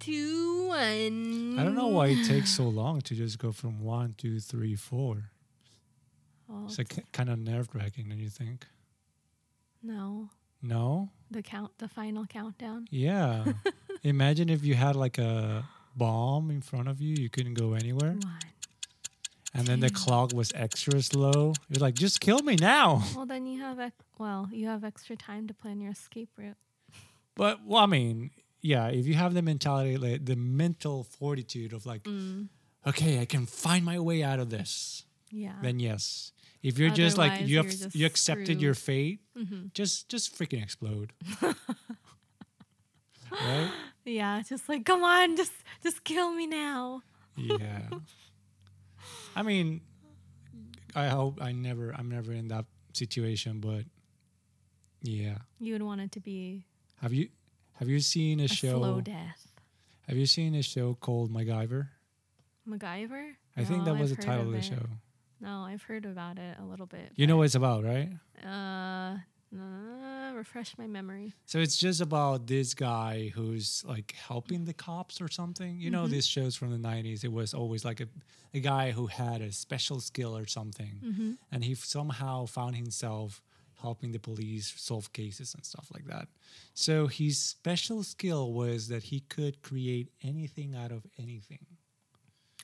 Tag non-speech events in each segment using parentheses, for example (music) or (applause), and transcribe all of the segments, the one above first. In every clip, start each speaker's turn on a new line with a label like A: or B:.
A: two, one.
B: I don't know why it takes so long to just go from one, two, three, four. It's like kind of nerve wracking, don't you think?
A: no,
B: No?
A: the count, the final countdown.
B: Yeah. (laughs) Imagine if you had like a bomb in front of you, you couldn't go anywhere,
A: One.
B: and then the clock was extra slow. You're like, just kill me now.
A: Well, then you have well, you have extra time to plan your escape route.
B: But well, I mean, yeah, if you have the mentality, like the mental fortitude of like,
A: Mm,
B: okay, I can find my way out of this,
A: yeah.
B: then yes. If you're just like you have you accepted your fate,
A: hmm
B: just just freaking explode. (laughs) right?
A: Yeah, just like come on, just just kill me now.
B: Yeah. I mean, I hope I never I'm never in that situation, but yeah.
A: You would want it to be
B: Have you have you seen a,
A: a
B: show?
A: slow death.
B: Have you seen a show called MacGyver?
A: MacGyver.
B: I think that was
A: I've
B: the title of the
A: it.
B: show.
A: No, I've heard about it a little bit.
B: You know what it's about, right?
A: Uh, uh, refresh my memory.
B: So it's just about this guy who's like helping the cops or something. You know,
A: Mhm.
B: these shows from the 90s, it was always like a, a guy who had a special skill or something.
A: Mm-hmm.
B: And he somehow found himself helping the police solve cases and stuff like that. So his special skill was that he could create anything out of anything.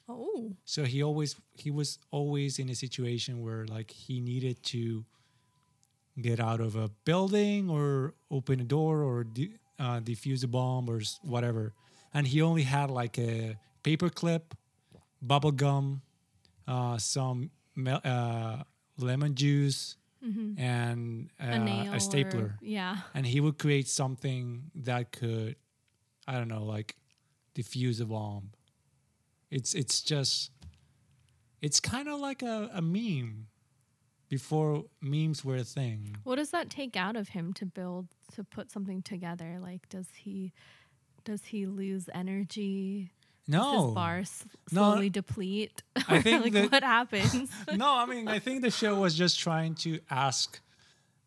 A: Oh.
B: So he always he was always in a situation where like he needed to get out of a building or open a door or de- uh, defuse a bomb or whatever, and he only had like a paper clip, bubble gum, uh, some mel- uh, lemon juice,
A: Mm-hmm.
B: and uh,
A: a
B: a
A: or-
B: stapler,
A: yeah.
B: and he would create something that could, I don't know, like diffuse a bomb. It's it's just, it's kind of like a, a meme. Before memes were a thing.
A: What does that take out of him to build to put something together? Like, does he does he lose energy? Does
B: No,
A: his bar s-
B: No,
A: deplete?
B: I (laughs) think
A: like
B: that-
A: what happens? (laughs)
B: no. I mean, I think the show was just trying to ask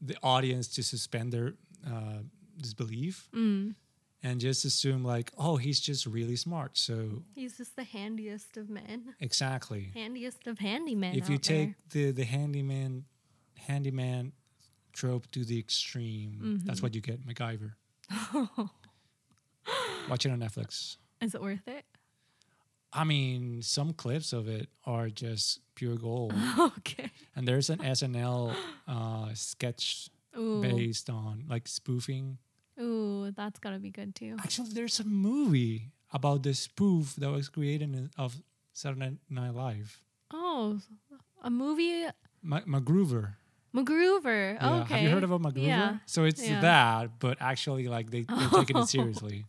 B: the audience to suspend their uh, disbelief
A: mm.
B: and just assume like, oh, he's just really smart. So
A: He's just the handiest of men,
B: exactly.
A: handiest of handymen.
B: if you take the the handyman handyman trope to the extreme, that's
A: Mhm.
B: what you get, MacGyver.
A: there. (laughs)
B: Watch it on Netflix.
A: is it worth it?
B: I mean, some clips of it are just pure gold. (laughs)
A: okay.
B: and there's an SNL uh, sketch
A: Ooh,
B: based on like spoofing.
A: ooh, that's gotta be good too.
B: Actually, there's a movie about the spoof that was created in, of Saturday Night Live.
A: Oh, a movie,
B: Ma- MacGruber.
A: MacGruber.
B: Yeah.
A: Okay.
B: Have you heard about MacGruber?
A: Yeah.
B: So it's
A: Yeah.
B: that, but actually, like they, they're taking it (laughs) seriously.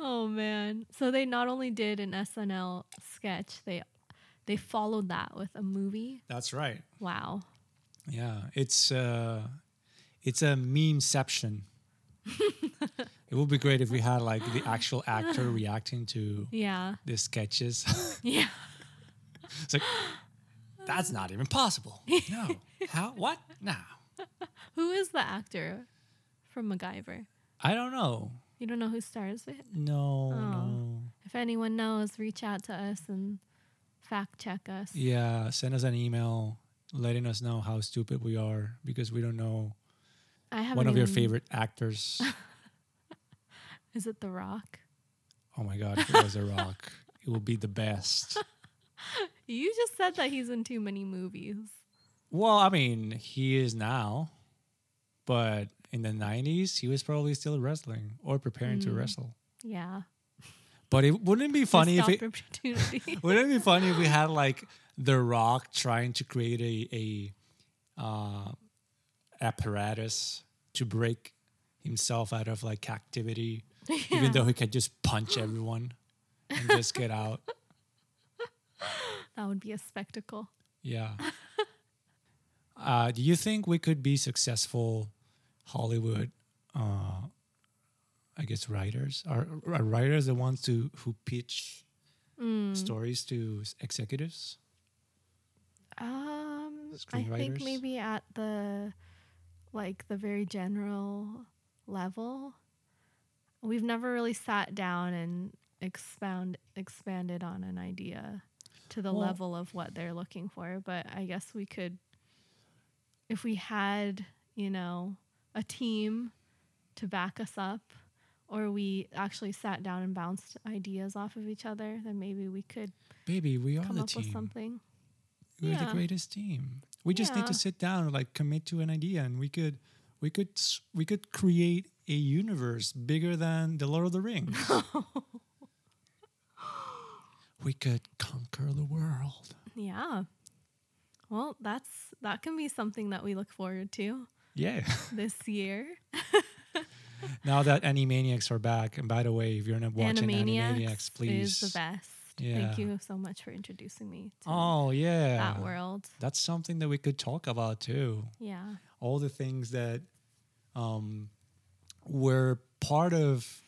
A: Oh man. So they not only did an SNL sketch, they they followed that with a movie.
B: That's right.
A: Wow.
B: Yeah, it's uh, it's a memeception. (laughs) it would be great if we had like the actual actor (laughs) reacting to
A: Yeah.
B: the sketches. (laughs)
A: Yeah.
B: it's like that's not even possible. No, how? What? No,
A: Who is the actor from MacGyver?
B: I don't know.
A: You don't know who stars it?
B: No,
A: Oh.
B: no.
A: If anyone knows, reach out to us and fact check us.
B: Yeah, send us an email letting us know how stupid we are because we don't know
A: I have
B: one of your favorite actors. (laughs)
A: Is it The Rock?
B: oh my god, if it was a rock, (laughs) it would be the best.
A: You just said that he's in too many movies.
B: Well, I mean, he is now, but in the '90s, he was probably still wrestling or preparing to
A: Mm.
B: wrestle.
A: Yeah.
B: But it wouldn't be funny if it (laughs) wouldn't it be funny if we had like The Rock trying to create a a uh, apparatus to break himself out of like captivity, (laughs) even though he could just punch everyone and just get out. (laughs)
A: that would be a spectacle.
B: Yeah. Uh, do you think we could be successful Hollywood? Uh, I guess writers are, are writers the ones to who pitch
A: Mm.
B: stories to executives.
A: Um, I think maybe at the like the very general level. we've never really sat down and expound expanded on an idea to the
B: Well-
A: level of what they're looking for. But I guess we could, if we had, you know, a team to back us up, or we actually sat down and bounced ideas off of each other, then maybe we could
B: Baby, we are
A: come
B: the
A: up with
B: team.
A: something.
B: We're the greatest team. We just need to sit down and like commit to an idea, and we could, we could, we could create a universe bigger than the Lord of the Rings. (laughs) we could conquer the world.
A: Yeah. Well, that's that can be something that we look forward to
B: Yeah. (laughs)
A: this year. (laughs)
B: now that Animaniacs are back, and by the way, if you're not watching
A: Animaniacs,
B: Animaniacs, please.
A: is the best.
B: Yeah.
A: Thank you so much for introducing me to
B: Oh yeah,
A: that world.
B: That's something that we could talk about too.
A: Yeah.
B: all the things that um, were part of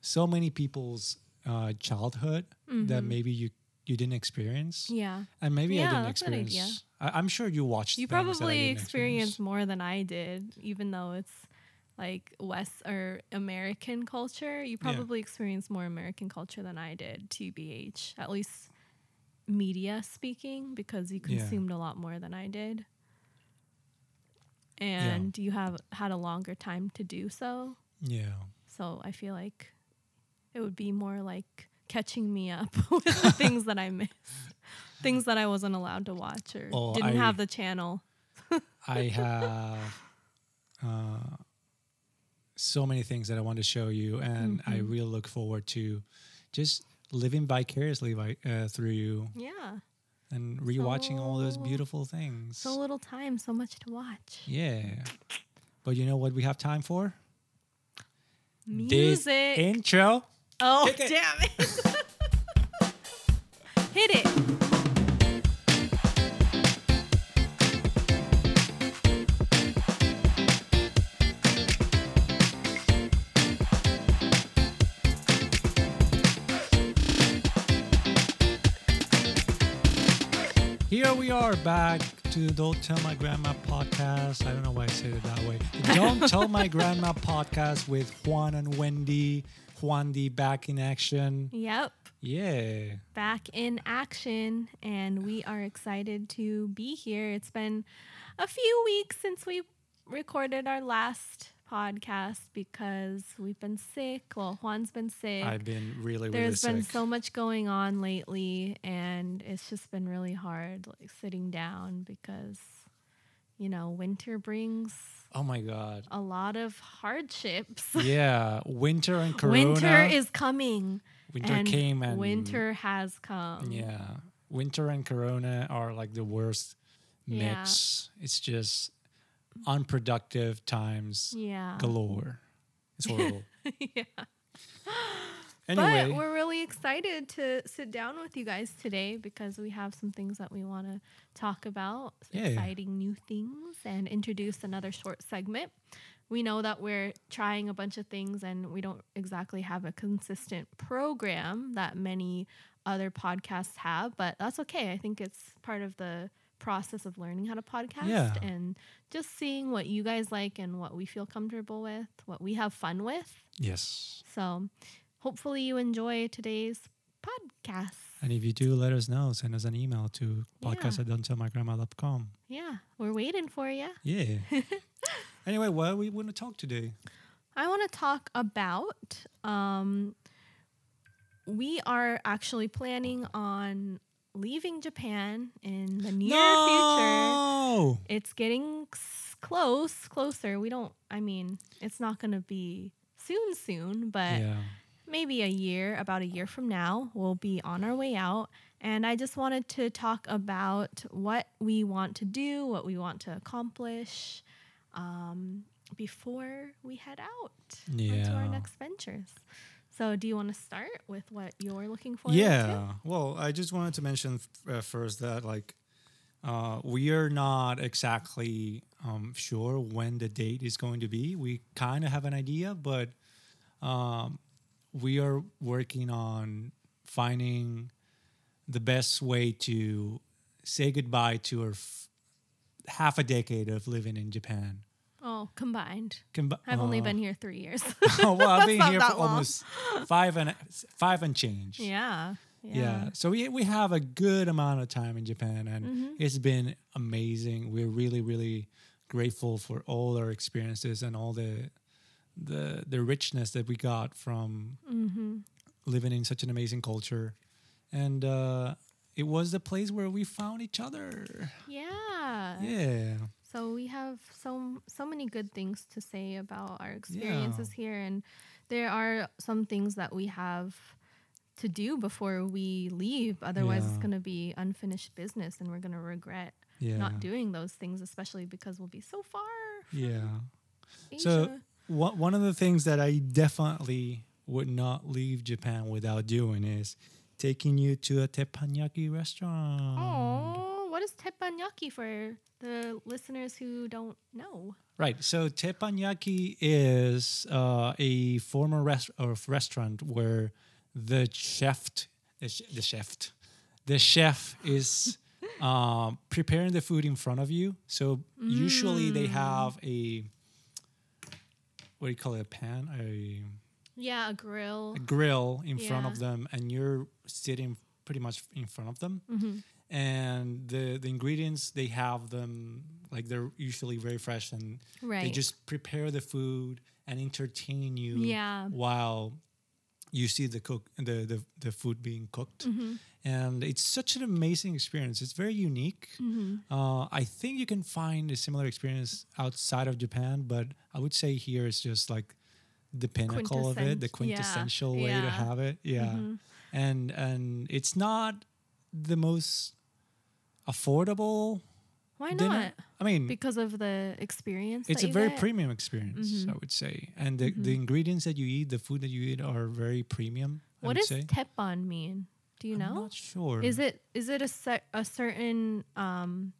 B: so many people's uh, childhood that
A: Mhm.
B: maybe you you didn't experience,
A: Yeah.
B: and maybe I didn't
A: that's a good idea.
B: experience. I, I'm sure you watched.
A: You
B: things that I
A: probably experienced
B: experience.
A: more than I did, even though it's like West or American culture. You probably experienced more American culture than I did, TBH. At least media speaking, because you
B: Yeah.
A: consumed a lot more than I did. And you have had a longer time to do so.
B: Yeah,
A: So I feel like it would be more like catching me up (laughs) with the things that I missed, things that I wasn't allowed to watch or
B: Oh,
A: didn't
B: I-
A: have the channel. (laughs)
B: I have uh, so many things that I want to show you, and I
A: Mhm.
B: really look forward to just living vicariously by, uh, through you
A: Yeah.
B: and rewatching all those beautiful things.
A: So little time, so much to watch.
B: Yeah. But you know what we have time for?
A: Music.
B: This intro.
A: Oh,
B: Kick it.
A: damn it. (laughs) Hit it.
B: Here we are back to Don't Tell My Grandma podcast. I don't know why I said it that way. The Don't Tell My (laughs) Grandma podcast with Juan and Wendy. Juan D back in action.
A: Yep.
B: Yeah.
A: Back in action. And we are excited to be here. It's been a few weeks since we recorded our last podcast because we've been sick. Well, Juan's been sick.
B: I've been really, really
A: There's been so much going on lately, and it's just been really hard, like sitting down because, you know, winter brings
B: oh my God.
A: a lot of hardships. (laughs)
B: Yeah. Winter and Corona.
A: winter is coming.
B: Winter
A: and
B: came and
A: winter has come.
B: Yeah. Winter and Corona are like the worst mix. Yeah. It's just unproductive times
A: Yeah.
B: galore. It's horrible. (laughs)
A: yeah.
B: Anyway,
A: But we're really excited to sit down with you guys today because we have some things that we want to talk about,
B: Yeah.
A: exciting new things, and introduce another short segment. We know that we're trying a bunch of things and we don't exactly have a consistent program that many other podcasts have, but that's okay. I think it's part of the process of learning how to podcast
B: Yeah.
A: and just seeing what you guys like and what we feel comfortable with, what we have fun with.
B: yes.
A: So hopefully you enjoy today's podcast.
B: And if you do, let us know. Send us an email to
A: Yeah.
B: podcast at don'ttellmygrandma.com.
A: Yeah, we're waiting for you.
B: Yeah. (laughs) anyway, what are we want to talk today?
A: I want to talk about um, we are actually planning on leaving Japan in the near future.
B: no!
A: It's getting close, closer. We don't, I mean, it's not going to be soon, soon, but
B: Yeah.
A: Maybe a year, about a year from now, we'll be on our way out. And I just wanted to talk about what we want to do, what we want to accomplish um, before we head out onto our next ventures. So, do you want to start with what you're looking to?
B: Yeah. Well, I just wanted to mention uh, first that like uh, we are not exactly um, sure when the date is going to be. We kind of have an idea, but um, we are working on finding the best way to say goodbye to our f- half a decade of living in Japan.
A: Oh, combined.
B: Combi-
A: I've only
B: uh,
A: been here three years. (laughs)
B: oh, well, I've (laughs) been here for
A: long.
B: almost five and five and change.
A: yeah.
B: Yeah. So we we have a good amount of time in Japan, and
A: Mhm.
B: it's been amazing. We're really really grateful for all our experiences and all the the the richness that we got from
A: Mm-hmm.
B: living in such an amazing culture, and uh, it was the place where we found each other.
A: Yeah.
B: Yeah.
A: So we have so so many good things to say about our experiences here, and there are some things that we have to do before we leave. Otherwise, it's going to be unfinished business, and we're going to regret
B: Yeah.
A: not doing those things, especially because we'll be so far.
B: Yeah.
A: Asia.
B: So one one of the things that I definitely would not leave Japan without doing is taking you to a teppanyaki restaurant.
A: oh, what is teppanyaki for the listeners who don't know?
B: Right. So teppanyaki is uh, a former rest- of restaurant where the chef, the, sh- the chef, the chef is um, (laughs) preparing the food in front of you. So usually they
A: Mm.
B: have a what do you call it? A pan, a
A: Yeah, a grill.
B: a grill in front of them and you're sitting pretty much in front of them
A: hmm
B: and the the ingredients they have them like they're usually very fresh and
A: Right.
B: they just prepare the food and entertain you
A: Yeah.
B: while you see the cook the the, the food being cooked.
A: Hmm
B: and it's such an amazing experience. It's very unique.
A: Hmm
B: uh, I think you can find a similar experience outside of Japan, but I would say here it's just like the pinnacle of it, the
A: Quintessent- yeah,
B: quintessential way to have it. Yeah,
A: Mhm.
B: and and it's not the most affordable
A: Why
B: dinner.
A: not?
B: I mean,
A: Because of the experience.
B: it's a very
A: get?
B: premium experience, I
A: Mhm.
B: would say, and the, the ingredients that you eat, the food that you eat, are very premium. I
A: What does
B: say.
A: teppan mean? Do you
B: I'm
A: know?
B: not sure.
A: Is it is it a cer- a certain um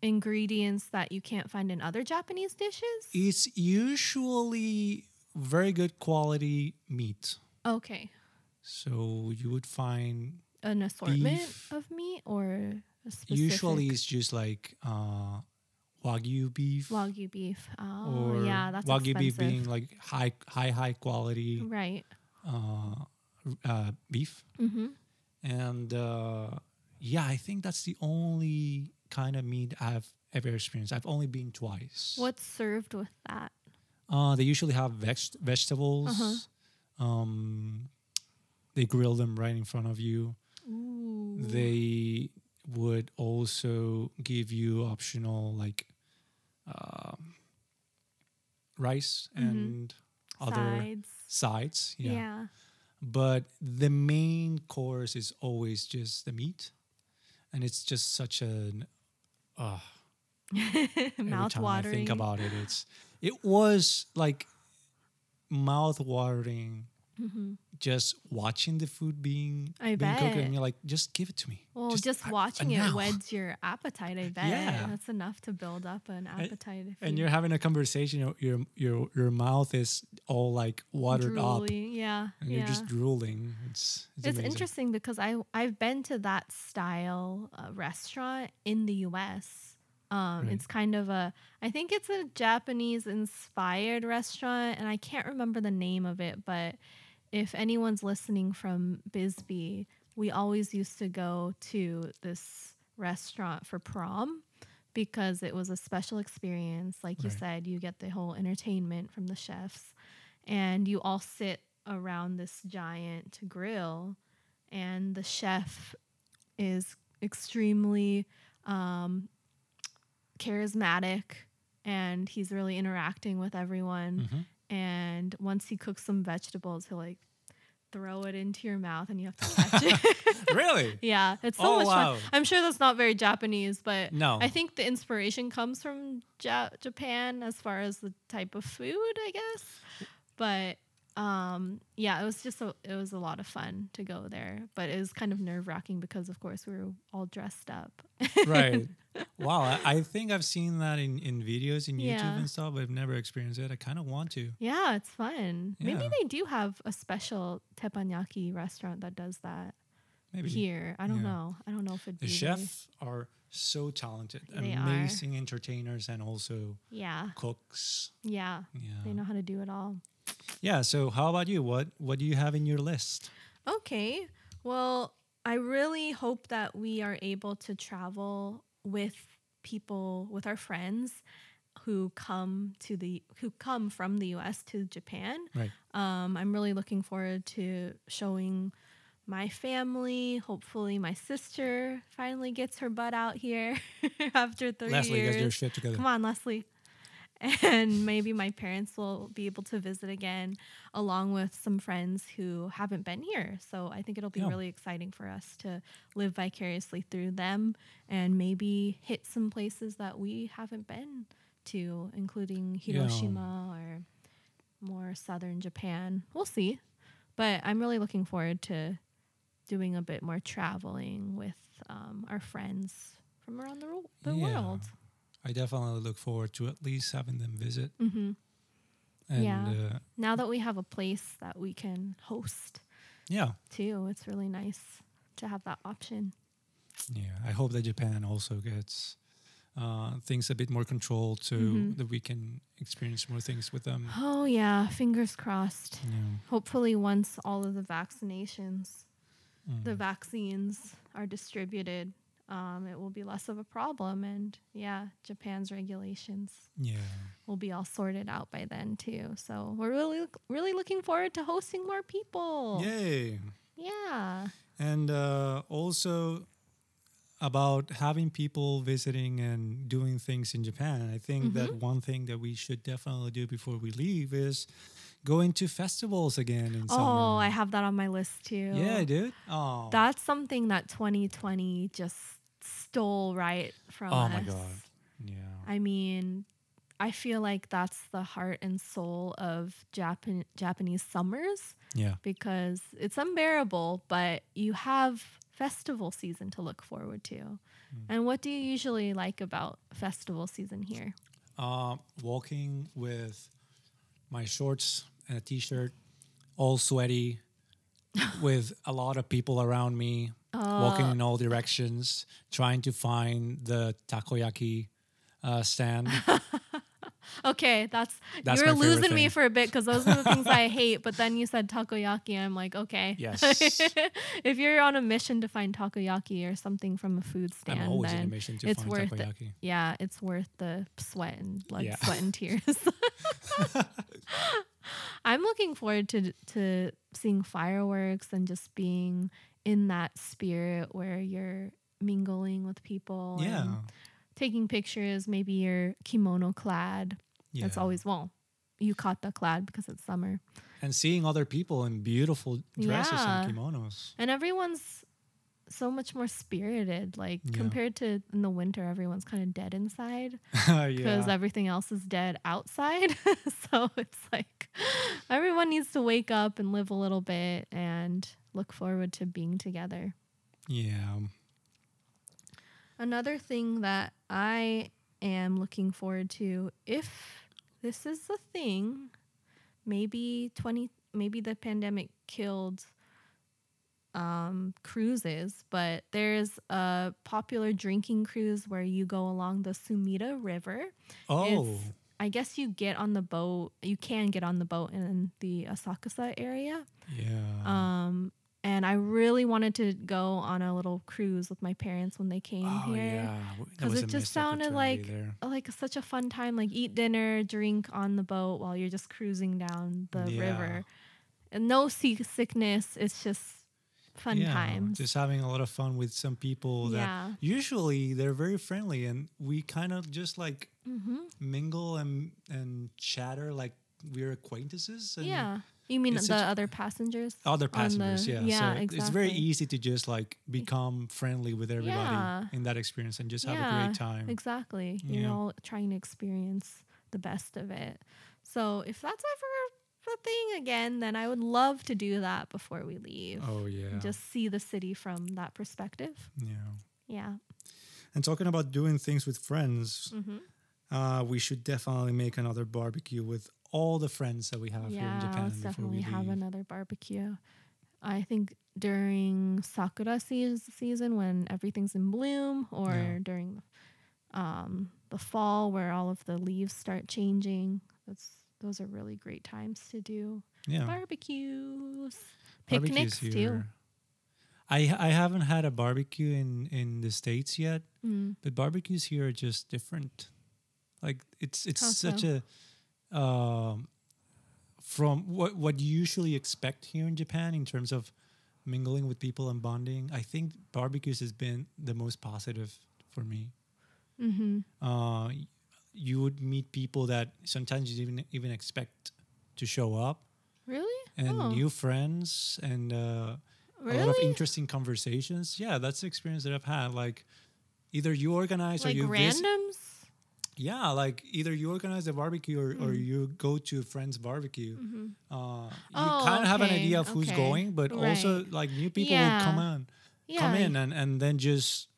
A: ingredients that you can't find in other Japanese dishes?
B: It's usually very good quality meat.
A: Okay.
B: So you would find
A: An assortment
B: Beef.
A: of meat or specific
B: usually it's just like uh, wagyu beef
A: wagyu beef. Oh,
B: or
A: yeah, that's
B: wagyu beef being like high high high quality
A: right.
B: uh, uh, beef
A: Mm-hmm.
B: and uh, yeah I think that's the only kind of meat I've ever experienced. I've only been twice.
A: What's served with that?
B: Uh, they usually have veg- vegetables.
A: Uh-huh.
B: Um, they grill them right in front of you.
A: Ooh.
B: they would also give you optional like um, rice
A: Mhm.
B: and other
A: sides.
B: sides yeah.
A: Yeah.
B: but the main course is always just the meat and it's just such an uh,
A: Mouth (laughs)
B: time
A: watering.
B: I think about it it's it was like mouth watering
A: hmm
B: just watching the food being
A: I
B: being cooked and you're like just give it to me
A: Well, just,
B: uh,
A: watching it weds your appetite. I (laughs) bet
B: Yeah.
A: that's enough to build up an appetite.
B: And
A: you
B: you're having a conversation your your your, your mouth is all like watered up
A: drooly. Yeah,
B: and
A: yeah.
B: you're just drooling it's it's,
A: it's interesting because I I've been to that style uh, restaurant in the U.S. Um,
B: Right.
A: It's kind of a I think it's a Japanese inspired restaurant, and I can't remember the name of it. But if anyone's listening from Bisbee, we always used to go to this restaurant for prom because it was a special experience. Like you
B: Right.
A: said, you get the whole entertainment from the chefs, and you all sit around this giant grill, and the chef is extremely um, charismatic and he's really interacting with everyone.
B: Mhm.
A: And once he cooks some vegetables, he'll like throw it into your mouth and you have to catch it. (laughs)
B: really
A: yeah, it's so
B: Oh,
A: much
B: wow.
A: fun. I'm sure that's not very Japanese, but
B: no
A: I think the inspiration comes from ja- Japan as far as the type of food, I guess. But um, yeah, it was just a, it was a lot of fun to go there, but it was kind of nerve wracking because, of course, we were all dressed up.
B: right (laughs) wow I, I think i've seen that in in videos in youtube
A: Yeah.
B: and stuff but i've never experienced it i kind of want to
A: Yeah, it's fun. Maybe they do have a special teppanyaki restaurant that does that
B: maybe
A: here. I don't
B: Yeah.
A: know. I don't know if it'd
B: the chefs are so talented,
A: They are.
B: amazing entertainers, and also
A: Yeah.
B: cooks.
A: Yeah.
B: Yeah.
A: They know how to do it all.
B: Yeah. So, how about you? What What do you have in your list?
A: Okay. Well, I really hope that we are able to travel with people, with our friends who come to the who come from the US to Japan.
B: Right.
A: Um, I'm really looking forward to showing my family. Hopefully, my sister finally gets her butt out here (laughs) after three
B: Leslie,
A: years.
B: get your shit together.
A: Come on, Leslie. (laughs) And maybe my parents will be able to visit again, along with some friends who haven't been here. So I think it'll be
B: Yeah.
A: really exciting for us to live vicariously through them and maybe hit some places that we haven't been to, including
B: Yeah.
A: Hiroshima or more southern Japan. We'll see. But I'm really looking forward to doing a bit more traveling with um, our friends from around the, ro- the
B: Yeah.
A: world.
B: I definitely look forward to at least having them visit.
A: hmm
B: And
A: Yeah.
B: uh,
A: Now that we have a place that we can host
B: yeah,
A: too, it's really nice to have that option.
B: yeah. I hope that Japan also gets uh, things a bit more controlled so
A: Mhm.
B: that we can experience more things with them.
A: Oh yeah, fingers crossed.
B: Yeah.
A: Hopefully, once all of the vaccinations,
B: Mm.
A: the vaccines are distributed, um, it will be less of a problem. And yeah, Japan's regulations
B: yeah.
A: will be all sorted out by then too. So we're really, really looking forward to hosting more people.
B: Yay.
A: Yeah.
B: And uh, also about having people visiting and doing things in Japan. I think that
A: Mm-hmm.
B: one thing that we should definitely do before we leave is going to festivals again in summer.
A: Oh, I have that on my list too.
B: Yeah, dude. Oh.
A: That's something that 2020 just stole right from
B: oh
A: us.
B: my god. Yeah.
A: I mean, I feel like that's the heart and soul of Japan Japanese summers
B: Yeah.
A: because it's unbearable, but you have festival season to look forward to.
B: Hmm.
A: And what do you usually like about festival season here?
B: Um, walking with my shorts and a t-shirt, all sweaty, (laughs) with a lot of people around me, walking
A: Uh.
B: in all directions, trying to find the takoyaki uh, stand. (laughs)
A: Okay, that's,
B: That's
A: you
B: my
A: were
B: favorite
A: losing me for a bit because those are the things I (laughs) hate. But then you said takoyaki, and I'm like, okay.
B: Yes. (laughs)
A: if you're on a mission to find takoyaki or something from a food stand,
B: I'm always in a
A: then
B: mission to
A: it's
B: find
A: worth it.
B: takoyaki.
A: yeah, it's worth the sweat and blood,
B: Yeah.
A: sweat and (laughs) tears. I'm looking forward to to seeing fireworks and just being in that spirit where you're mingling with people.
B: Yeah.
A: Taking pictures. Maybe you're kimono clad.
B: Yeah.
A: That's always well. Yukata clad because it's summer,
B: and seeing other people in beautiful dresses
A: Yeah.
B: and kimonos.
A: and everyone's so much more spirited. Like
B: Yeah.
A: compared to in the winter, everyone's kind of dead inside. (laughs) because
B: yeah.
A: everything else is dead outside. (laughs) so it's like everyone needs to wake up and live a little bit and look forward to being together.
B: yeah.
A: Another thing that I am looking forward to, if this is a thing, maybe 20, maybe the pandemic killed um, cruises, but there's a popular drinking cruise where you go along the Sumida River.
B: Oh.
A: I guess you get on the boat. You can get on the boat in the Asakusa area.
B: Yeah.
A: Um, and I really wanted to go on a little cruise with my parents when they came
B: oh
A: here.
B: yeah. W- that
A: 'Cause
B: was
A: it just sounded like-
B: there.
A: Like such a fun time, like eat dinner, drink on the boat while you're just cruising down the
B: Yeah.
A: river. And no seasickness. It's just fun
B: yeah,
A: times.
B: Just having a lot of fun with some people that
A: yeah.
B: usually they're very friendly and we kind of just like
A: Mm-hmm.
B: mingle and and chatter like we're acquaintances and
A: Yeah. You mean the other passengers?
B: other
A: on the-
B: passengers yeah,
A: yeah,
B: so it's very easy to just like become friendly with everybody
A: Yeah.
B: in that experience and just have a great time
A: Exactly.
B: Yeah.
A: You're all trying to experience the best of it. So if that's ever a thing again, then I would love to do that before we leave.
B: oh yeah
A: Just see the city from that perspective.
B: yeah
A: Yeah.
B: and talking about doing things with friends
A: Mm-hmm.
B: uh, we should definitely make another barbecue with all the friends that we have here in
A: Yeah,
B: japan
A: let's definitely
B: we
A: have another barbecue. I think during sakura season when everything's in bloom, or
B: Yeah.
A: during um, the fall where all of the leaves start changing. That's those are really great times to do
B: Yeah.
A: barbecues,
B: Barbecues
A: picnics too.
B: I I haven't had a barbecue in in the states yet,
A: Mm.
B: but barbecues here are just different. Like it's it's
A: How
B: such
A: so?
B: a um from what what you usually expect here in Japan in terms of mingling with people and bonding. I think barbecues has been the most positive for me.
A: Mm-hmm.
B: Uh, you would meet people that sometimes you didn't even expect to show up,
A: Really?
B: and
A: Oh.
B: new friends, and uh,
A: Really?
B: a lot of interesting conversations. Yeah, that's the experience that I've had. Like either you organize
A: like
B: or you vis-
A: randoms?
B: Yeah, like either you organize a barbecue or, or
A: Mm.
B: you go to a friend's barbecue.
A: Mm-hmm.
B: Uh, you
A: Oh,
B: kind of have an idea of who's
A: okay.
B: going, but also like new people
A: Yeah.
B: will come in,
A: Yeah.
B: come in, and, and then just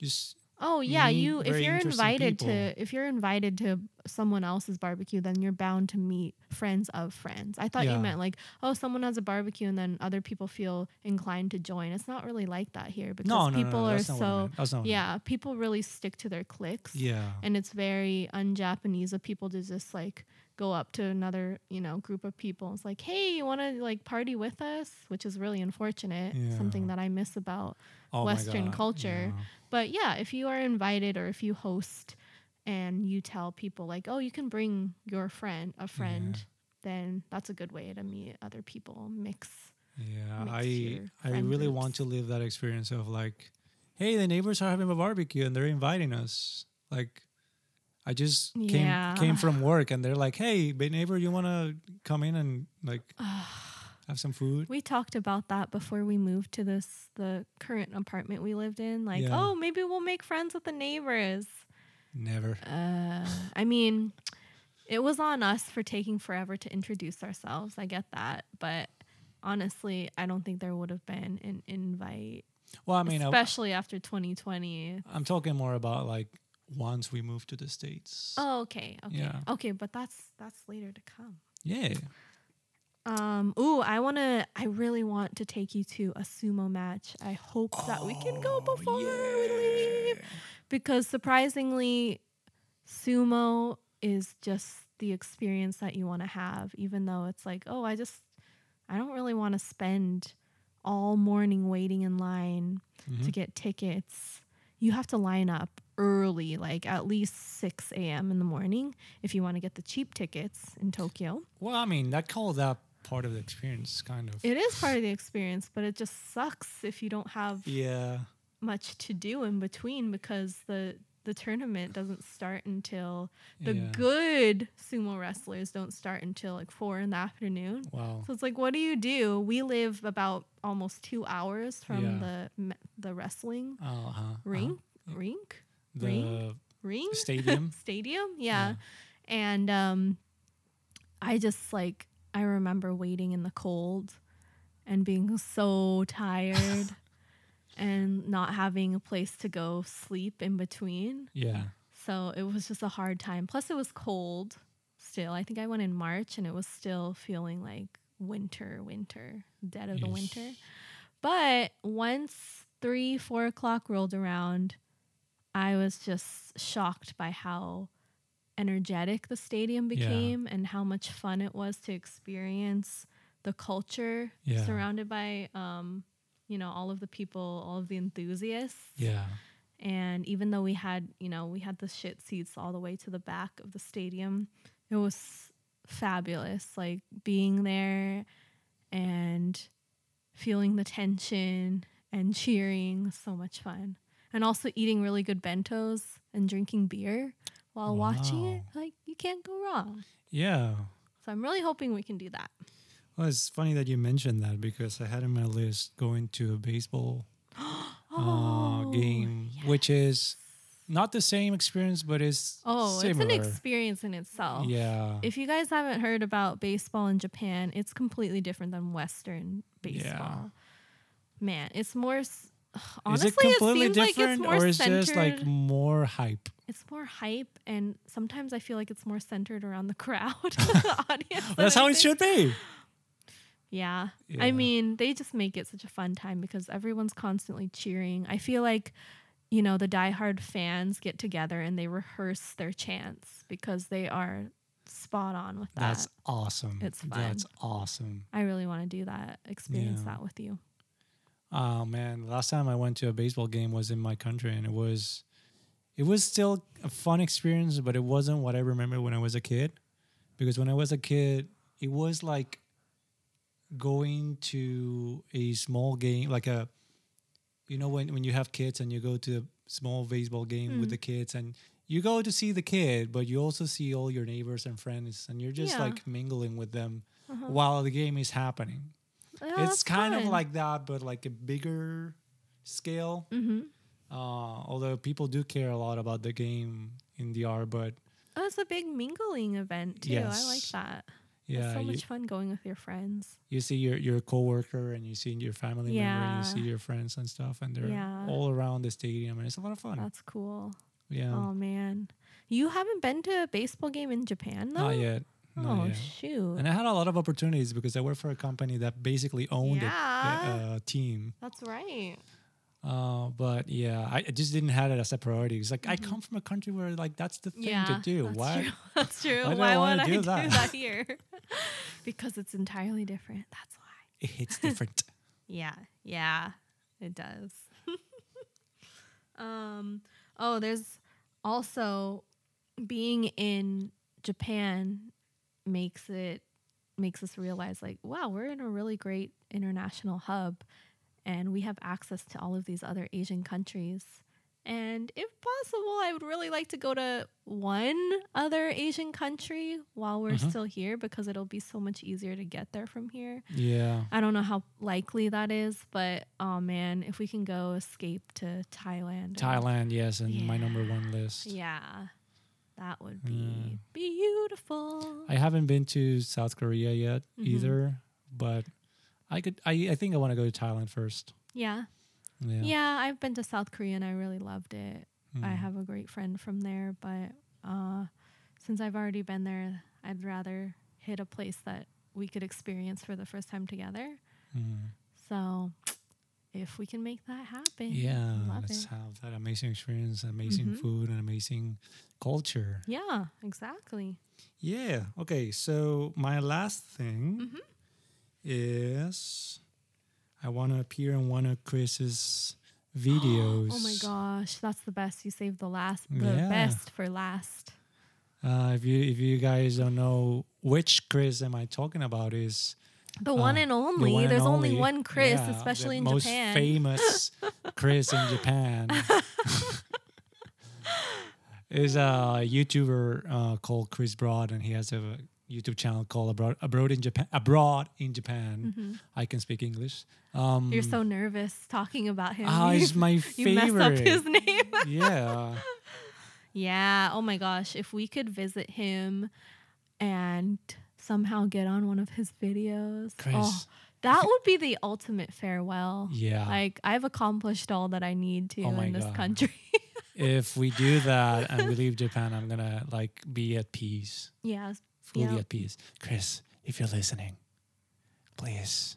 B: just
A: Oh yeah, you if you're invited
B: people.
A: to if you're invited to someone else's barbecue, then you're bound to meet friends of friends. I thought
B: Yeah.
A: you meant like, oh, someone has a barbecue and then other people feel inclined to join. It's not really like that here because
B: no, no,
A: people
B: no,
A: are
B: that's not what I
A: so
B: meant. That's not what I
A: yeah, people really stick to their cliques.
B: yeah,
A: And it's very un-Japanese of people to just like go up to another, you know, group of people. It's like, hey, you want to like party with us? Which is really unfortunate. Something that I miss about
B: Oh
A: Western culture.
B: yeah.
A: But yeah, if you are invited or if you host and you tell people like, "Oh, you can bring your friend, a friend," then that's a good way to meet other people, mix.
B: Yeah,
A: mix
B: I I really want to live that experience of like, hey, the neighbors are having a barbecue and they're inviting us. Like, I just came
A: Yeah.
B: came from work and they're like, hey, neighbor, you want to come in and like (sighs) have some food?
A: We talked about that before we moved to this the current apartment we lived in. Like,
B: Yeah.
A: oh, maybe we'll make friends with the neighbors.
B: Never.
A: Uh, I mean, it was on us for taking forever to introduce ourselves. I get that, but honestly, I don't think there would have been an invite
B: Well, I mean, I,
A: especially after 2020.
B: I'm talking more about like once we moved to the states.
A: Oh, okay, okay,
B: Yeah.
A: okay, but that's that's later to come.
B: Yeah.
A: Um, ooh, I wanna, I really want to take you to a sumo match. I hope that we can go
B: Oh,
A: before we leave because surprisingly, sumo is just the experience that you want to have, even though it's like, oh, I just, I don't really want to spend all morning waiting in line
B: Mhm.
A: to get tickets. You have to line up early, like at least 6 a.m. in the morning, if you want to get the cheap tickets in Tokyo.
B: Well, I mean, that called that part of the experience, kind of.
A: It is part of the experience, but it just sucks if you don't have
B: yeah.
A: much to do in between because the the tournament doesn't start until the
B: yeah.
A: good sumo wrestlers don't start until like four in the afternoon.
B: Wow.
A: So it's like, what do you do? We live about almost two hours from
B: Yeah.
A: the the wrestling
B: Uh huh.
A: rink, rink,
B: The
A: ring? ring
B: stadium. (laughs)
A: stadium. Yeah. And um I just like I remember waiting in the cold and being so tired (laughs) and not having a place to go sleep in between.
B: yeah.
A: So it was just a hard time. Plus it was cold still. I think I went in March and it was still feeling like winter, winter, dead of the
B: Yeesh.
A: winter. But once three, four o'clock rolled around, I was just shocked by how energetic the stadium
B: Yeah.
A: became and how much fun it was to experience the culture
B: Yeah.
A: surrounded by um, you know, all of the people, all of the enthusiasts.
B: Yeah.
A: And even though we had, you know, we had the shit seats all the way to the back of the stadium, it was fabulous. Like being there and feeling the tension and cheering so much fun. And also eating really good bentos and drinking beer while watching it. Like you can't go wrong.
B: Yeah.
A: So I'm really hoping we can do that.
B: Well, it's funny that you mentioned that because I had in my list going to a baseball (gasps) uh, game, which is not the same experience, but it's
A: Oh,
B: similar.
A: it's an experience in itself.
B: Yeah.
A: If you guys haven't heard about baseball in Japan, it's completely different than Western baseball. Yeah. Man, it's more. Honestly,
B: is it completely
A: seems like it's
B: different,
A: more
B: or is
A: centered.
B: just like more hype?
A: it's more hype, and sometimes I feel like it's more centered around the crowd, (laughs) (laughs) the audience.
B: That's how it should be.
A: Yeah.
B: Yeah.
A: I mean, they just make it such a fun time because everyone's constantly cheering. I feel like, you know, the diehard fans get together and they rehearse their chants because they are spot on with that.
B: That's awesome.
A: It's fun.
B: That's awesome.
A: I really want to do that, experience
B: Yeah.
A: that with you.
B: Oh man, last time I went to a baseball game was in my country, and it was, it was still a fun experience, but it wasn't what I remember when I was a kid, because when I was a kid, it was like going to a small game, like a, you know, when when you have kids and you go to a small baseball game with
A: Mm.
B: the kids and. You go to see the kid, but you also see all your neighbors and friends, and you're just
A: Yeah.
B: like mingling with them
A: Uh-huh.
B: while the game is happening
A: Yeah,
B: it's kind of like that, but like a bigger scale.
A: Mhm.
B: Uh, although people do care a lot about the game in DR, but
A: Oh, it's a big mingling event too. I like that.
B: yeah,
A: it's so
B: you,
A: much fun going with your friends.
B: you see your your coworker and you see your family member and you see your friends and stuff, and they're
A: Yeah.
B: all around the stadium, and it's a lot of fun.
A: That's cool.
B: yeah,
A: Oh man, you haven't been to a baseball game in Japan though?
B: not yet.
A: Oh
B: yet.
A: shoot.
B: And I had a lot of opportunities because I worked for a company that basically owned a-
A: Yeah.
B: a, a team.
A: That's right.
B: Uh, but yeah, I, I just didn't have it as a priority. It's like I
A: Mhm.
B: come from a country where like that's the thing
A: yeah,
B: to do.
A: That's
B: Why?
A: True. (laughs) That's true.
B: why do
A: Why,
B: I
A: would I
B: do
A: do
B: that?
A: that, (laughs) here? (laughs) because it's entirely different. That's why.
B: It's different.
A: Yeah, yeah, it does. um, oh, there's also being in Japan makes it makes us realize like, wow, we're in a really great international hub and we have access to all of these other Asian countries. And if possible, I would really like to go to one other Asian country while we're
B: Mhm.
A: still here because it'll be so much easier to get there from here.
B: yeah.
A: I don't know how likely that is, but oh man, if we can go escape to Thailand. or-
B: Thailand, yes, and my number one list.
A: Yeah. That would be
B: Yeah.
A: beautiful.
B: I haven't been to South Korea yet
A: Mhm.
B: either, but I could. I, I think I want to go to Thailand first.
A: yeah.
B: Yeah.
A: Yeah, I've been to South Korea and I really loved it. I
B: Mm.
A: have a great friend from there, but uh since I've already been there, I'd rather hit a place that we could experience for the first time together.
B: Mm.
A: So if we can make that happen.
B: Yeah,
A: love
B: let's
A: it.
B: have that amazing experience, amazing
A: Mhm.
B: food, and amazing culture.
A: Yeah, exactly.
B: Yeah. Okay. So my last thing
A: Mhm.
B: is I want to appear in one of Chris's videos. (gasps)
A: Oh my gosh, that's the best. You saved the last, the
B: Yeah.
A: best for last.
B: Uh, if you if you guys don't know which Chris am I talking about, is
A: The one
B: Uh,
A: and
B: the
A: only.
B: one and
A: There's only
B: only.
A: one Chris,
B: Yeah, the
A: especially in
B: most
A: Japan.
B: famous (laughs) Chris in Japan. (laughs) is a YouTuber uh, called Chris Broad, and he has a YouTube channel called Abroad, Abroad in Japan. Abroad in Japan.
A: Mhm.
B: I can speak English. Um,
A: You're so nervous talking about him.
B: Ah, (laughs) he's my favorite.
A: you
B: favorite.
A: mess up his name.
B: yeah.
A: yeah. Oh my gosh. If we could visit him and somehow get on one of his videos. Oh, that would be the ultimate farewell.
B: Yeah.
A: Like I've accomplished all that I need to
B: Oh
A: in this
B: God.
A: country. (laughs)
B: if we do that and we (laughs) leave Japan, I'm gonna like be at peace.
A: yeah.
B: fully
A: Yeah.
B: at peace. Chris, if you're listening, please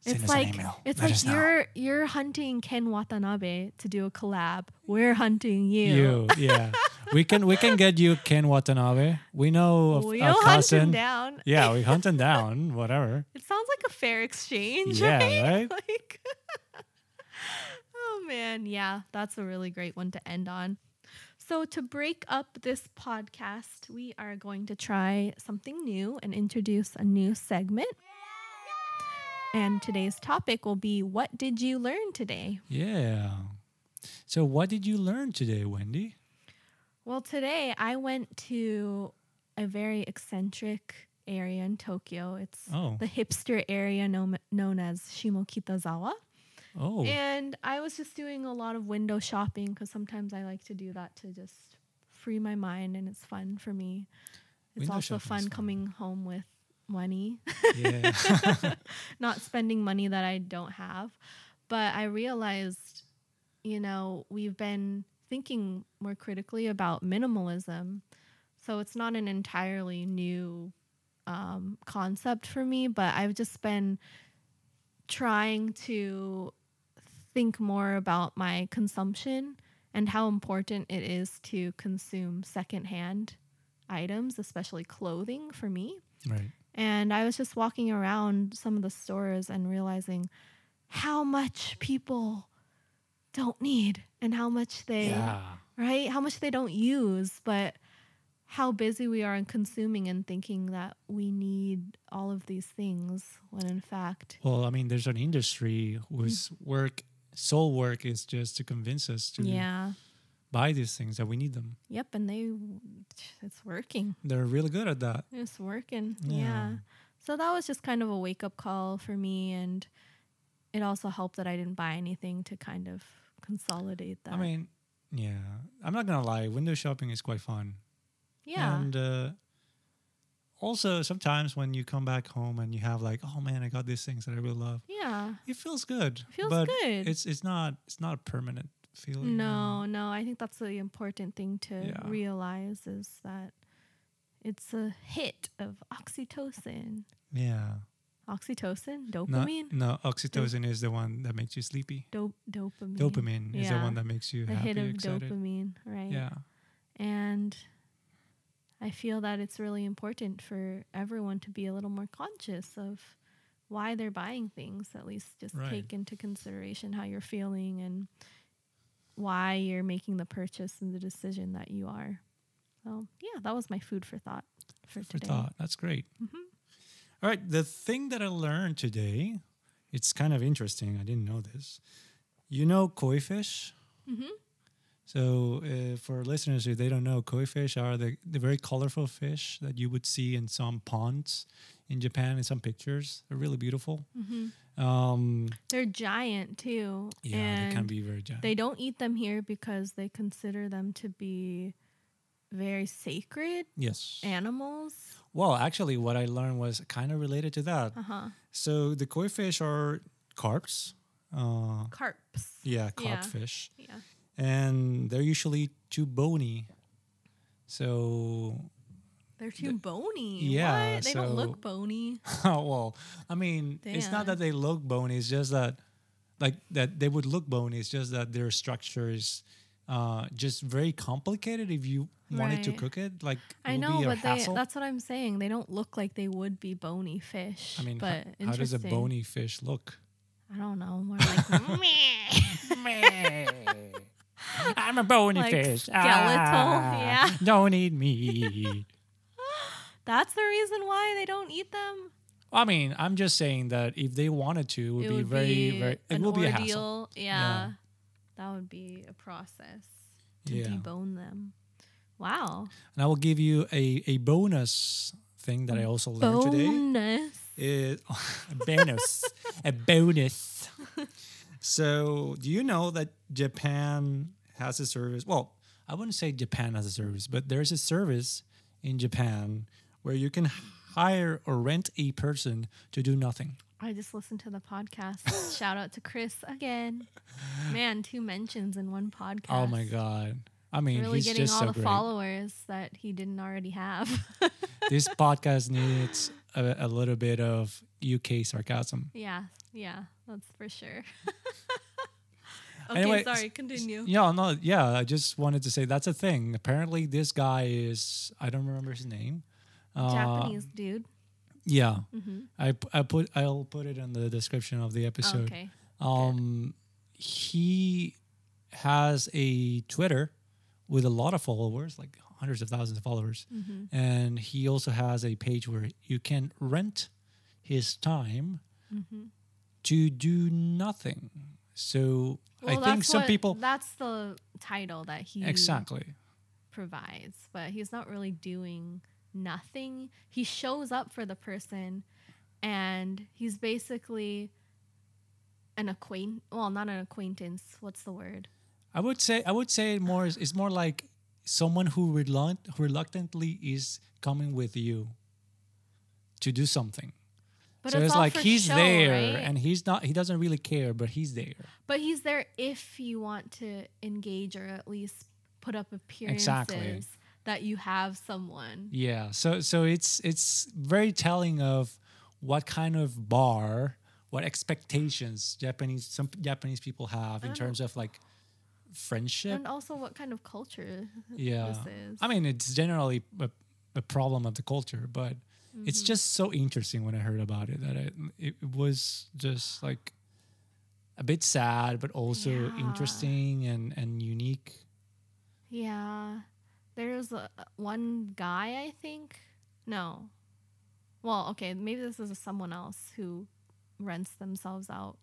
B: send
A: It's
B: us
A: like
B: an email.
A: it's
B: Let
A: like you're you're hunting Ken Watanabe to do a collab. We're hunting you.
B: you. Yeah, (laughs) we can we can get you Ken Watanabe. We know of
A: We'll
B: a
A: hunt him down.
B: Yeah, we hunt him down. Whatever.
A: It sounds like a fair exchange,
B: Yeah,
A: right? (laughs)
B: right?
A: like Oh man, yeah, that's a really great one to end on. So to break up this podcast, we are going to try something new and introduce a new segment. And today's topic will be what did you learn today?
B: Yeah. So, what did you learn today, Wendy?
A: Well, today I went to a very eccentric area in Tokyo. It's
B: Oh,
A: the hipster area known, known as Shimokitazawa.
B: oh,
A: And I was just doing a lot of window shopping because sometimes I like to do that to just free my mind and it's fun for me. It's
B: Window
A: also fun
B: fun.
A: coming home with money,
B: yeah. (laughs) (laughs)
A: not spending money that I don't have. But I realized, you know, we've been thinking more critically about minimalism. So it's not an entirely new um, concept for me, but I've just been trying to think more about my consumption and how important it is to consume secondhand items, especially clothing for me.
B: Right.
A: And I was just walking around some of the stores and realizing how much people don't need and how much they
B: Yeah.
A: right? How much they don't use, but how busy we are in consuming and thinking that we need all of these things when in fact,
B: Well, I mean, there's an industry whose mm. work, sole work, is just to convince us to
A: yeah.
B: buy these things that we need them.
A: Yep, and they it's working.
B: They're really good at that.
A: It's working.
B: Yeah.
A: Yeah. So that was just kind of a wake up call for me and it also helped that I didn't buy anything to kind of consolidate that.
B: I mean, yeah. I'm not gonna lie. Window shopping is quite fun.
A: yeah.
B: And uh, also, sometimes when you come back home and you have like, oh man, I got these things that I really love.
A: yeah.
B: It feels good.
A: Feels
B: but
A: good.
B: It's it's not it's not a permanent feeling.
A: No, no. I think that's the important thing to
B: Yeah.
A: realize is that it's a hit of oxytocin.
B: Yeah.
A: Oxytocin, dopamine,
B: no, oxytocin is the one that makes you sleepy.
A: Dop- dopamine.
B: Dopamine is the one that makes you
A: the
B: happy,
A: hit of
B: excited.
A: dopamine, right?
B: Yeah.
A: And I feel that it's really important for everyone to be a little more conscious of why they're buying things. At least just
B: Right.
A: take into consideration how you're feeling and why you're making the purchase and the decision that you are. So yeah, that was my food for thought for,
B: for
A: today.
B: thought. That's great.
A: Mhm.
B: All right, the thing that I learned today, it's kind of interesting. I didn't know this. You know koi fish?
A: Mhm.
B: So, uh, for listeners who they don't know, koi fish are the, the very colorful fish that you would see in some ponds in Japan in some pictures. They're really beautiful.
A: Mhm.
B: Um,
A: They're giant too.
B: yeah, they can be very giant.
A: They don't eat them here because they consider them to be very sacred
B: yes.
A: animals.
B: Well, actually, what I learned was kind of related to that.
A: Uh huh.
B: So, the koi fish are carps. Uh,
A: Carps.
B: yeah, carp
A: Yeah.
B: fish.
A: Yeah.
B: and they're usually too bony. So,
A: They're too bony.
B: yeah,
A: What? They don't look bony. (laughs)
B: well, I mean, it's not that they look bony. It's just that, like, that they would look bony. It's just that their structure is uh, just very complicated. If you wanted to cook it, like,
A: I know, but they, that's what I'm saying. They don't look like they would be bony fish.
B: I mean,
A: but
B: h- how does a bony fish look?
A: I don't know. More like (laughs) meh.
B: I'm a bony
A: Like
B: fish.
A: skeletal,
B: Ah,
A: yeah.
B: Don't eat me. (laughs)
A: That's the reason why they don't eat them.
B: I mean, I'm just saying that if they wanted to, it would
A: it
B: be
A: would
B: very,
A: be
B: very. It will be a hassle.
A: Yeah,
B: Yeah.
A: That would be a process to
B: Yeah.
A: debone them. Wow.
B: And I will give you a, a bonus thing that I also learned today.
A: Bonus.
B: Is (laughs) a bonus, a bonus. So, do you know that Japan has a service? Well, I wouldn't say Japan has a service, but there's a service in Japan where you can hire or rent a person to do nothing.
A: I just listened to the podcast. Shout out to Chris again. Man, two mentions in one podcast.
B: Oh my god! I mean,
A: Really
B: he's
A: getting all
B: so
A: the
B: great.
A: followers that he didn't already have. (laughs)
B: this podcast needs a, a little bit of UK sarcasm.
A: yeah, yeah, that's for sure. (laughs) okay,
B: Anyway,
A: sorry, continue.
B: Yeah, no, yeah. I just wanted to say that's a thing. Apparently, this guy is I don't remember his name. Uh,
A: Japanese dude.
B: Yeah,
A: hmm
B: I I put I'll put it in the description of the episode.
A: okay.
B: Um, he has a Twitter with a lot of followers, like hundreds of thousands of followers,
A: hmm
B: and he also has a page where you can rent his time
A: hmm
B: to do nothing. So
A: Well,
B: I think some
A: what-
B: people
A: That's the title that he
B: exactly.
A: provides, but he's not really doing nothing. He shows up for the person and he's basically an acquaint well, not an acquaintance. What's the word?
B: I would say I would say more is it's more like someone who reluct, reluctantly is coming with you to do something.
A: But
B: so
A: it's,
B: it's like he's
A: show,
B: there
A: right?
B: and he's not he doesn't really care, but he's there.
A: but he's there if you want to engage or at least put up appearances that you have someone.
B: Yeah. So so it's it's very telling of what kind of bar, what expectations Japanese some Japanese people have in terms of like friendship.
A: And also what kind of culture
B: yeah.
A: this is.
B: I mean, it's generally a, a problem of the culture, but it's
A: Mm-hmm.
B: just so interesting when I heard about it that it, it was just like a bit sad, but also
A: Yeah.
B: interesting and, and unique.
A: Yeah. There's a, one guy, I think. No. Well, okay, maybe this is someone else who rents themselves out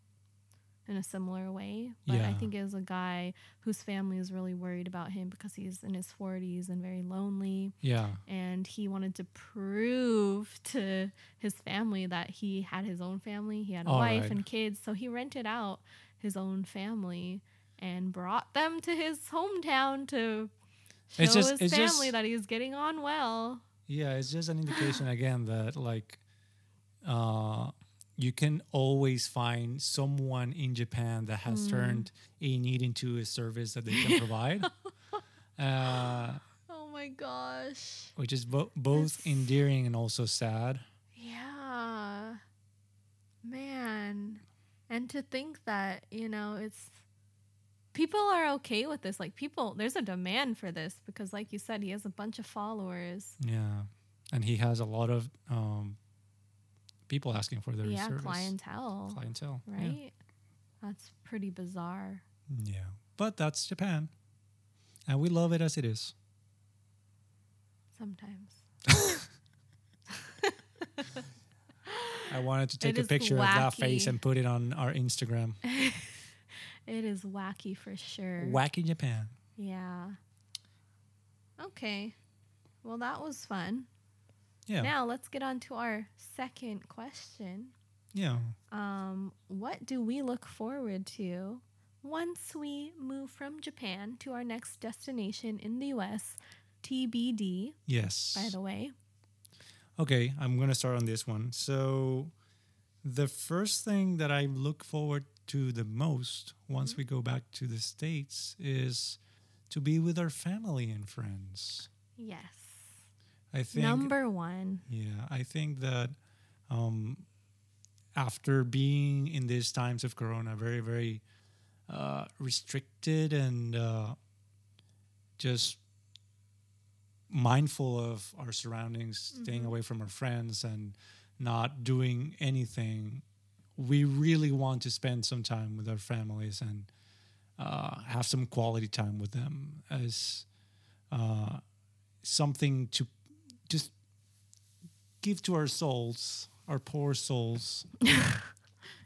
A: in a similar way. But I think it was a guy whose family is really worried about him because he's in his 40s and very lonely.
B: Yeah.
A: And he wanted to prove to his family that he had his own family. He had a
B: All
A: wife
B: right.
A: and kids. So he rented out his own family and brought them to his hometown to show
B: It's just-
A: his
B: it's
A: family
B: just-
A: that he's getting on well.
B: Yeah, it's just an indication again that like uh you can always find someone in Japan that has turned a need into a service that they can provide. (laughs) Uh,
A: Oh my gosh.
B: which is bo- both
A: That's-
B: endearing and also sad.
A: Yeah. Man. And to think that, you know, it's people are okay with this. Like people there's a demand for this because like you said, he has a bunch of followers.
B: Yeah, and he has a lot of um, people asking for their
A: yeah,
B: service.
A: clientele.
B: Clientele, yeah.
A: Right? That's pretty bizarre.
B: Yeah. but that's Japan, and we love it as it is.
A: Sometimes. (laughs) (laughs)
B: I wanted to
A: It
B: take a
A: is
B: picture of that face and put it on our Instagram. (laughs)
A: It is wacky for sure.
B: Wacky Japan.
A: Yeah. Okay. Well, that was fun.
B: Yeah,
A: Now let's get on to our second question.
B: yeah.
A: Um, what do we look forward to once we move from Japan to our next destination in the US? TBD,
B: Yes.
A: by the way.
B: Okay, I'm going to start on this one. So, the first thing that I look forward to the most once we go back to the States is to be with our family and friends.
A: Yes.
B: I think,
A: Number one.
B: yeah, I think that um, after being in these times of Corona, very, very uh, restricted and uh, just mindful of our surroundings, staying
A: Mhm.
B: away from our friends and not doing anything, we really want to spend some time with our families and uh, have some quality time with them as uh, something to just give to our souls, our poor souls. (laughs)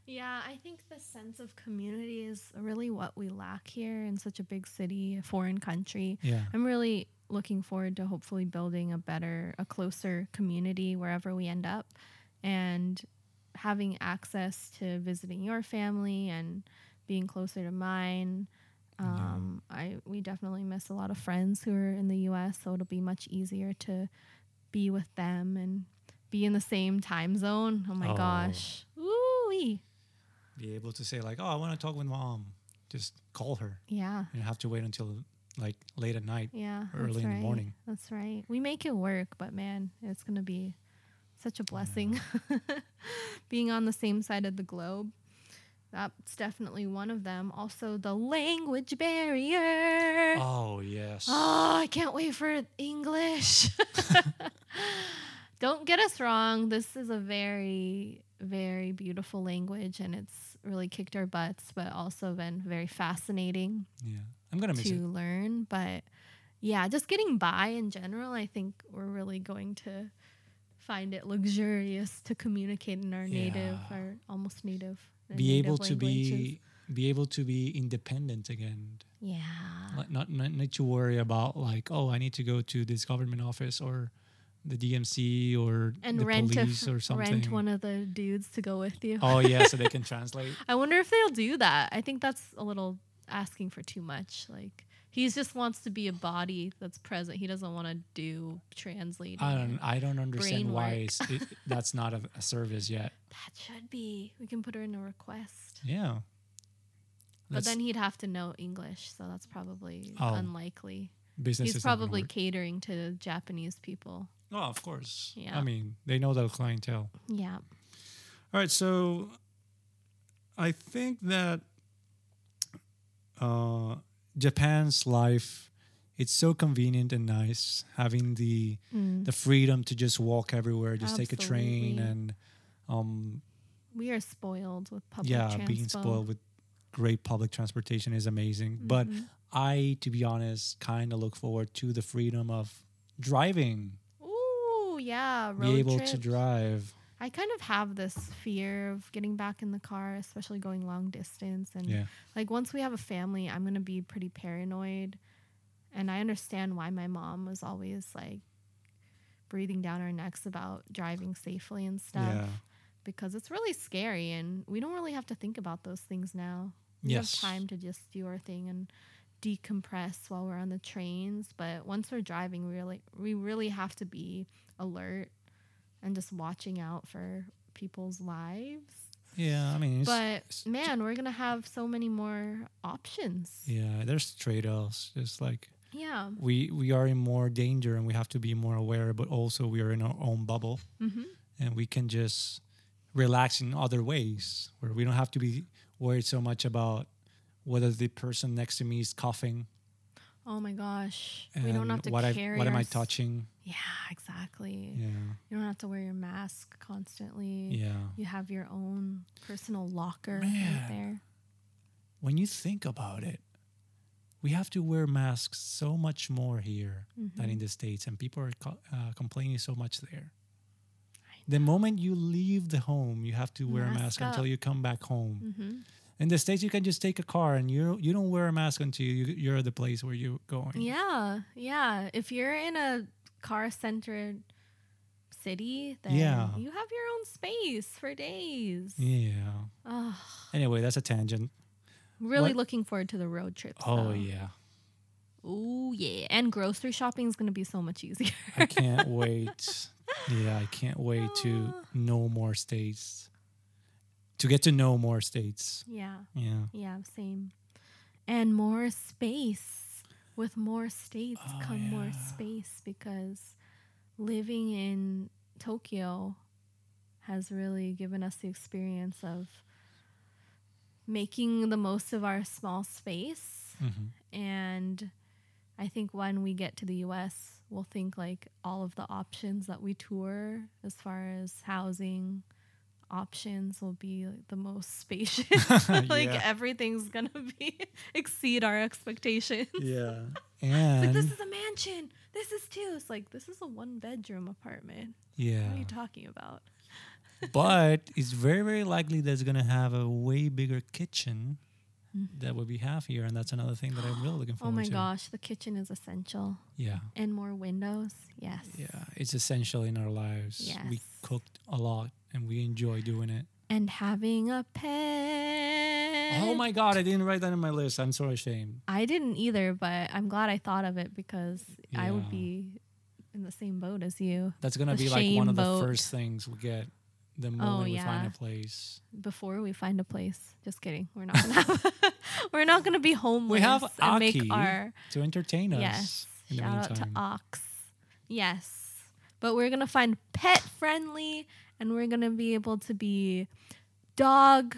A: Yeah, I think the sense of community is really what we lack here in such a big city, a foreign country.
B: Yeah.
A: I'm really looking forward to hopefully building a better, a closer community wherever we end up and having access to visiting your family and being closer to mine.
B: Yeah.
A: Um, I we definitely miss a lot of friends who are in the US, so it'll be much easier to be with them and be in the same time zone. Oh my
B: Oh.
A: gosh. Ooh
B: Be able to say, like, oh, I want to talk with mom. Just call her.
A: Yeah.
B: You have to wait until like late at night.
A: Yeah.
B: Early
A: that's
B: in the morning.
A: That's right. We make it work, but man, it's going to be such a blessing (laughs) being on the same side of the globe. That's definitely one of them. Also, the language barrier.
B: Oh, yes.
A: Oh, I can't wait for English. (laughs) Don't get us wrong. This is a very, very beautiful language and it's really kicked our butts, but also been very fascinating
B: Yeah. I'm going to miss
A: to
B: it.
A: learn. But yeah, just getting by in general, I think we're really going to find it luxurious to communicate in our native,
B: Yeah.
A: our almost native. our
B: Be able to
A: languages.
B: be be able to be independent again.
A: Yeah.
B: Like not, not need to worry about like, oh, I need to go to this government office or the DMV or
A: And
B: the
A: rent a
B: police
A: f-
B: or (laughs) something.
A: rent one of the dudes to go with you.
B: oh yeah, so they can (laughs) translate.
A: I wonder if they'll do that. I think that's a little asking for too much. Like he just wants to be a body that's present. He doesn't want to do translating.
B: I don't I don't understand why it, (laughs) that's not a, a service yet.
A: That should be. We can put her in a request.
B: Yeah.
A: But
B: Let's-
A: then he'd have to know English, so that's probably
B: Oh.
A: unlikely.
B: businesses.
A: He's probably catering to Japanese people.
B: Oh, of course.
A: Yeah.
B: I mean, they know the clientele.
A: Yeah.
B: All right, so I think that uh, Japan's life it's so convenient and nice having the
A: Mm.
B: the freedom to just walk everywhere, just take a train and um
A: We are spoiled with public
B: yeah,
A: transpo.
B: being spoiled with great public transportation is amazing. But
A: Mhm.
B: I, to be honest, kind of look forward to the freedom of driving,
A: Ooh, yeah, road
B: be able
A: trips.
B: to drive.
A: I kind of have this fear of getting back in the car, especially going long distance. And
B: Yeah.
A: like once we have a family, I'm gonna be pretty paranoid. And I understand why my mom was always like breathing down our necks about driving safely and stuff
B: Yeah.
A: because it's really scary and we don't really have to think about those things now. We
B: Yes.
A: have time to just do our thing and decompress while we're on the trains, but once we're driving, we really we really have to be alert and just watching out for people's lives.
B: Yeah, I mean,
A: But
B: it's-
A: man, we're gonna have so many more options.
B: yeah, there's trade-offs. Just like
A: Yeah.
B: we we are in more danger and we have to be more aware, but also we are in our own bubble
A: Mm-hmm.
B: and we can just relax in other ways where we don't have to be worried so much about whether the person next to me is coughing
A: Oh my gosh,
B: and
A: we don't have to
B: what I
A: carry.
B: what am I touching?
A: Yeah, exactly.
B: Yeah,
A: You don't have to wear your mask constantly.
B: yeah.
A: You have your own personal locker
B: Man.
A: right there.
B: When you think about it, we have to wear masks so much more here than in the states, and people are co- uh, complaining so much there. The moment you leave the home, you have to wear a
A: Mask
B: mask until you come back home.
A: Mm-hmm.
B: In the states, you can just take a car and you you don't wear a mask until you, you're at the place where you're going.
A: Yeah, yeah. If you're in a car centered city, then
B: Yeah.
A: you have your own space for days.
B: Yeah.
A: Oh,
B: Anyway, that's a tangent.
A: really
B: What-
A: looking forward to the road trips.
B: Oh yeah,
A: Oh yeah. And grocery shopping is gonna be so much easier.
B: I can't wait. (laughs) Yeah, I can't wait to
A: Ah.
B: know more states. To get to know more states.
A: yeah.
B: Yeah.
A: Yeah, same. And more space. With more states
B: Oh,
A: come more space because living in Tokyo has really given us the experience of making the most of our small space.
B: hmm
A: And I think when we get to the US, we'll think like all of the options that we tour as far as housing options will be like the most (laughs) (laughs) spacious. (laughs) like
B: Yeah.
A: everything's gonna be exceed our expectations.
B: Yeah. And
A: like this is a mansion. This is two. It's like this is a one bedroom apartment.
B: Yeah, what
A: are you talking about?
B: but it's very very likely that's gonna have a way bigger kitchen that what we have here, and that's another thing that I'm really looking forward (gasps) to.
A: Oh my
B: to.
A: gosh, the kitchen is essential.
B: Yeah.
A: And more windows. Yes.
B: Yeah, it's essential in our lives.
A: Yes.
B: We cooked a lot and we enjoy doing it.
A: And having a pet.
B: Oh my god, I didn't write that on my list. I'm so ashamed.
A: I didn't either, but I'm glad I thought of it because I would be in the same boat as you.
B: That's gonna
A: The
B: be like one of the first things we get the oh, moment we find a place.
A: Before we find a place, just kidding. We're not gonna have. (laughs) we're not gonna be homeless.
B: We have
A: and make
B: Aki.
A: our
B: To entertain us.
A: yes.
B: In the
A: Shout out to. Ox. Yes, but we're gonna find pet friendly, and we're gonna be able to be dog,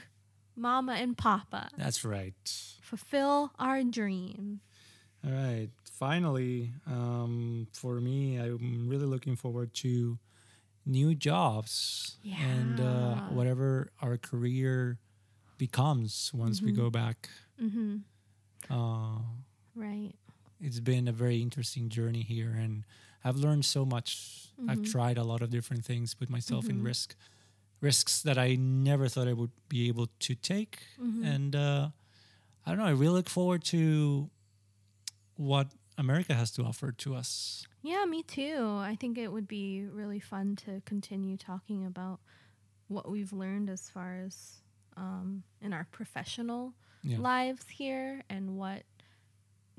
A: mama, and papa.
B: That's right.
A: Fulfill our dream.
B: All right. Finally, um, for me, I'm really looking forward to new jobs and uh, whatever our career becomes once we
A: Mhm.
B: go back.
A: Mm-hmm.
B: Uh. It's been a very interesting journey here, and I've learned so much. I've
A: Mhm.
B: tried a lot of different things, put myself in
A: Mhm.
B: risk, risks that I never thought I would be able to take.
A: Mhm.
B: And uh, I don't know. I really look forward to what America has to offer to us.
A: Yeah, me too. I think it would be really fun to continue talking about what we've learned as far as um, in our professional
B: Yeah.
A: lives here and what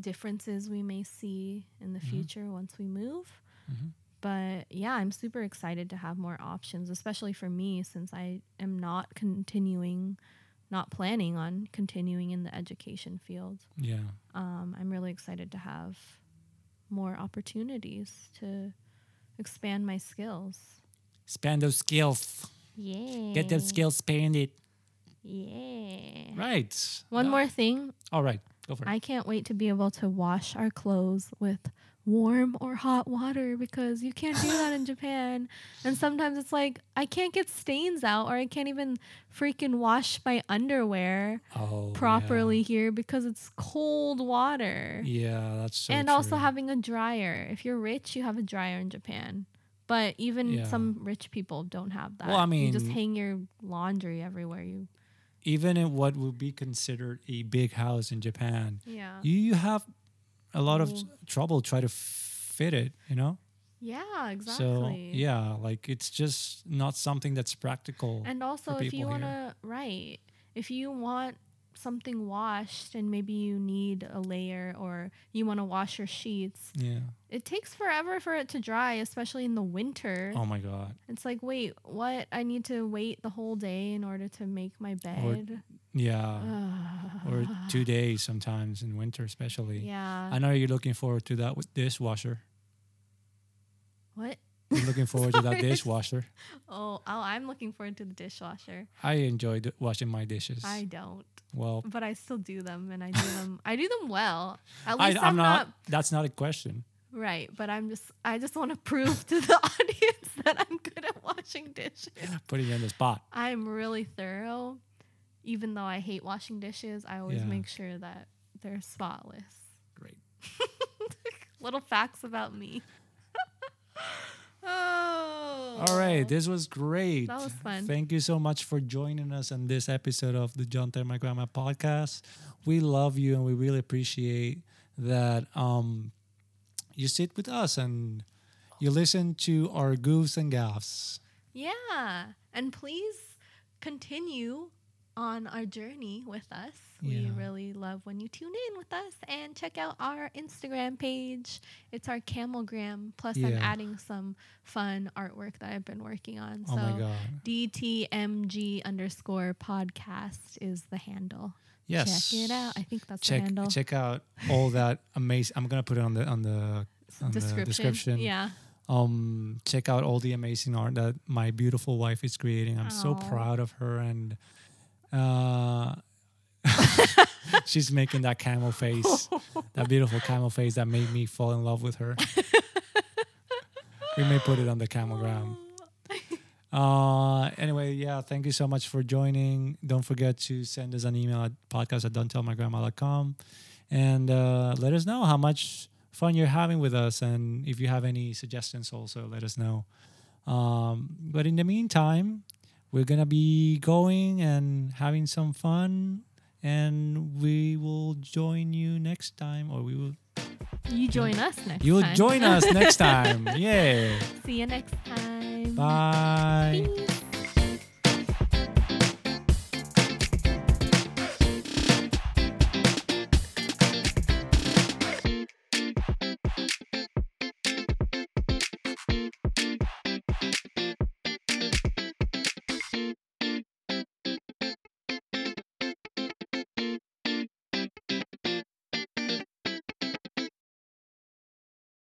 A: differences we may see in the
B: Mhm.
A: future once we move.
B: Mhm.
A: But yeah, I'm super excited to have more options, especially for me since I am not continuing, not planning on continuing in the education field.
B: Yeah.
A: Um, I'm really excited to have more opportunities to expand my skills.
B: Expand those skills.
A: Yeah.
B: Get those skills expanded.
A: Yeah.
B: Right.
A: One more thing.
B: All right. Go for it.
A: I can't wait to be able to wash our clothes with warm or hot water because you can't do that in (laughs) Japan. And sometimes it's like I can't get stains out or I can't even freaking wash my underwear
B: oh, yeah.
A: properly here because it's cold water.
B: Yeah, that's so
A: and also having a dryer. If you're rich, you have a dryer in Japan. But even
B: Yeah.
A: some rich people don't have that.
B: Well, I mean,
A: you just hang your laundry everywhere you
B: even in what would be considered a big house in Japan,
A: Yeah.
B: you, you have a lot of
A: Well-
B: trouble try to fit it, you know?
A: Yeah, exactly.
B: So, yeah, like it's just not something that's practical.
A: And also, if you want to, right, if you want something washed and maybe you need a layer or you want to wash your sheets,
B: yeah.
A: it takes forever for it to dry, especially in the winter.
B: Oh my God.
A: It's like, wait, what? I need to wait the whole day in order to make my bed.
B: Yeah. (sighs) or two days sometimes in winter, especially.
A: yeah.
B: I know you're looking forward to that with dishwasher.
A: what?
B: You're looking (laughs) forward to that dishwasher.
A: Oh, oh, I'm looking forward to the dishwasher.
B: I enjoy d- washing my dishes.
A: I don't,
B: well,
A: but I still do them, and I do (laughs) them. I do them well. At
B: I,
A: least
B: I'm
A: I'm,
B: not,
A: not
B: That's not a question.
A: Right, but I'm just I just want to prove to the (laughs) audience that I'm good at washing dishes.
B: Putting you on the spot.
A: I'm really thorough. Even though I hate washing dishes, I always
B: Yeah.
A: make sure that they're spotless.
B: Great.
A: Little facts about me. Oh.
B: All right, this was great.
A: That was fun.
B: Thank you so much for joining us on this episode of the Don't Tell My Grandma podcast. We love you and we really appreciate that um, you sit with us and you listen to our goofs and gaffs.
A: Yeah. And please continue on our journey with us. We really love when you tune in with us and check out our Instagram page. It's our Camelgram. Plus, I'm adding some fun artwork that I've been working on.
B: Oh my
A: so
B: God.
A: DTMG underscore podcast is the handle.
B: Yes.
A: Check it out. I think that's
B: check
A: the handle.
B: check out all that amazing. I'm gonna put it on the on the on the
A: description.
B: description.
A: Yeah.
B: um check out all the amazing art that my beautiful wife is creating i'm so proud of her and uh (laughs) she's making that camel face that beautiful camel face that made me fall in love with her. We may put it on the camelgram uh anyway yeah thank you so much for joining. Don't forget to send us an email at podcast at don'ttellmygrandma.com and uh let us know how much fun you're having with us. And if you have any suggestions also let us know. Um but in the meantime we're gonna be going and having some fun and we will join you next time or we will
A: You join us next
B: you'll
A: time.
B: join us next time (laughs) yeah
A: See you next time.
B: bye
A: Peace.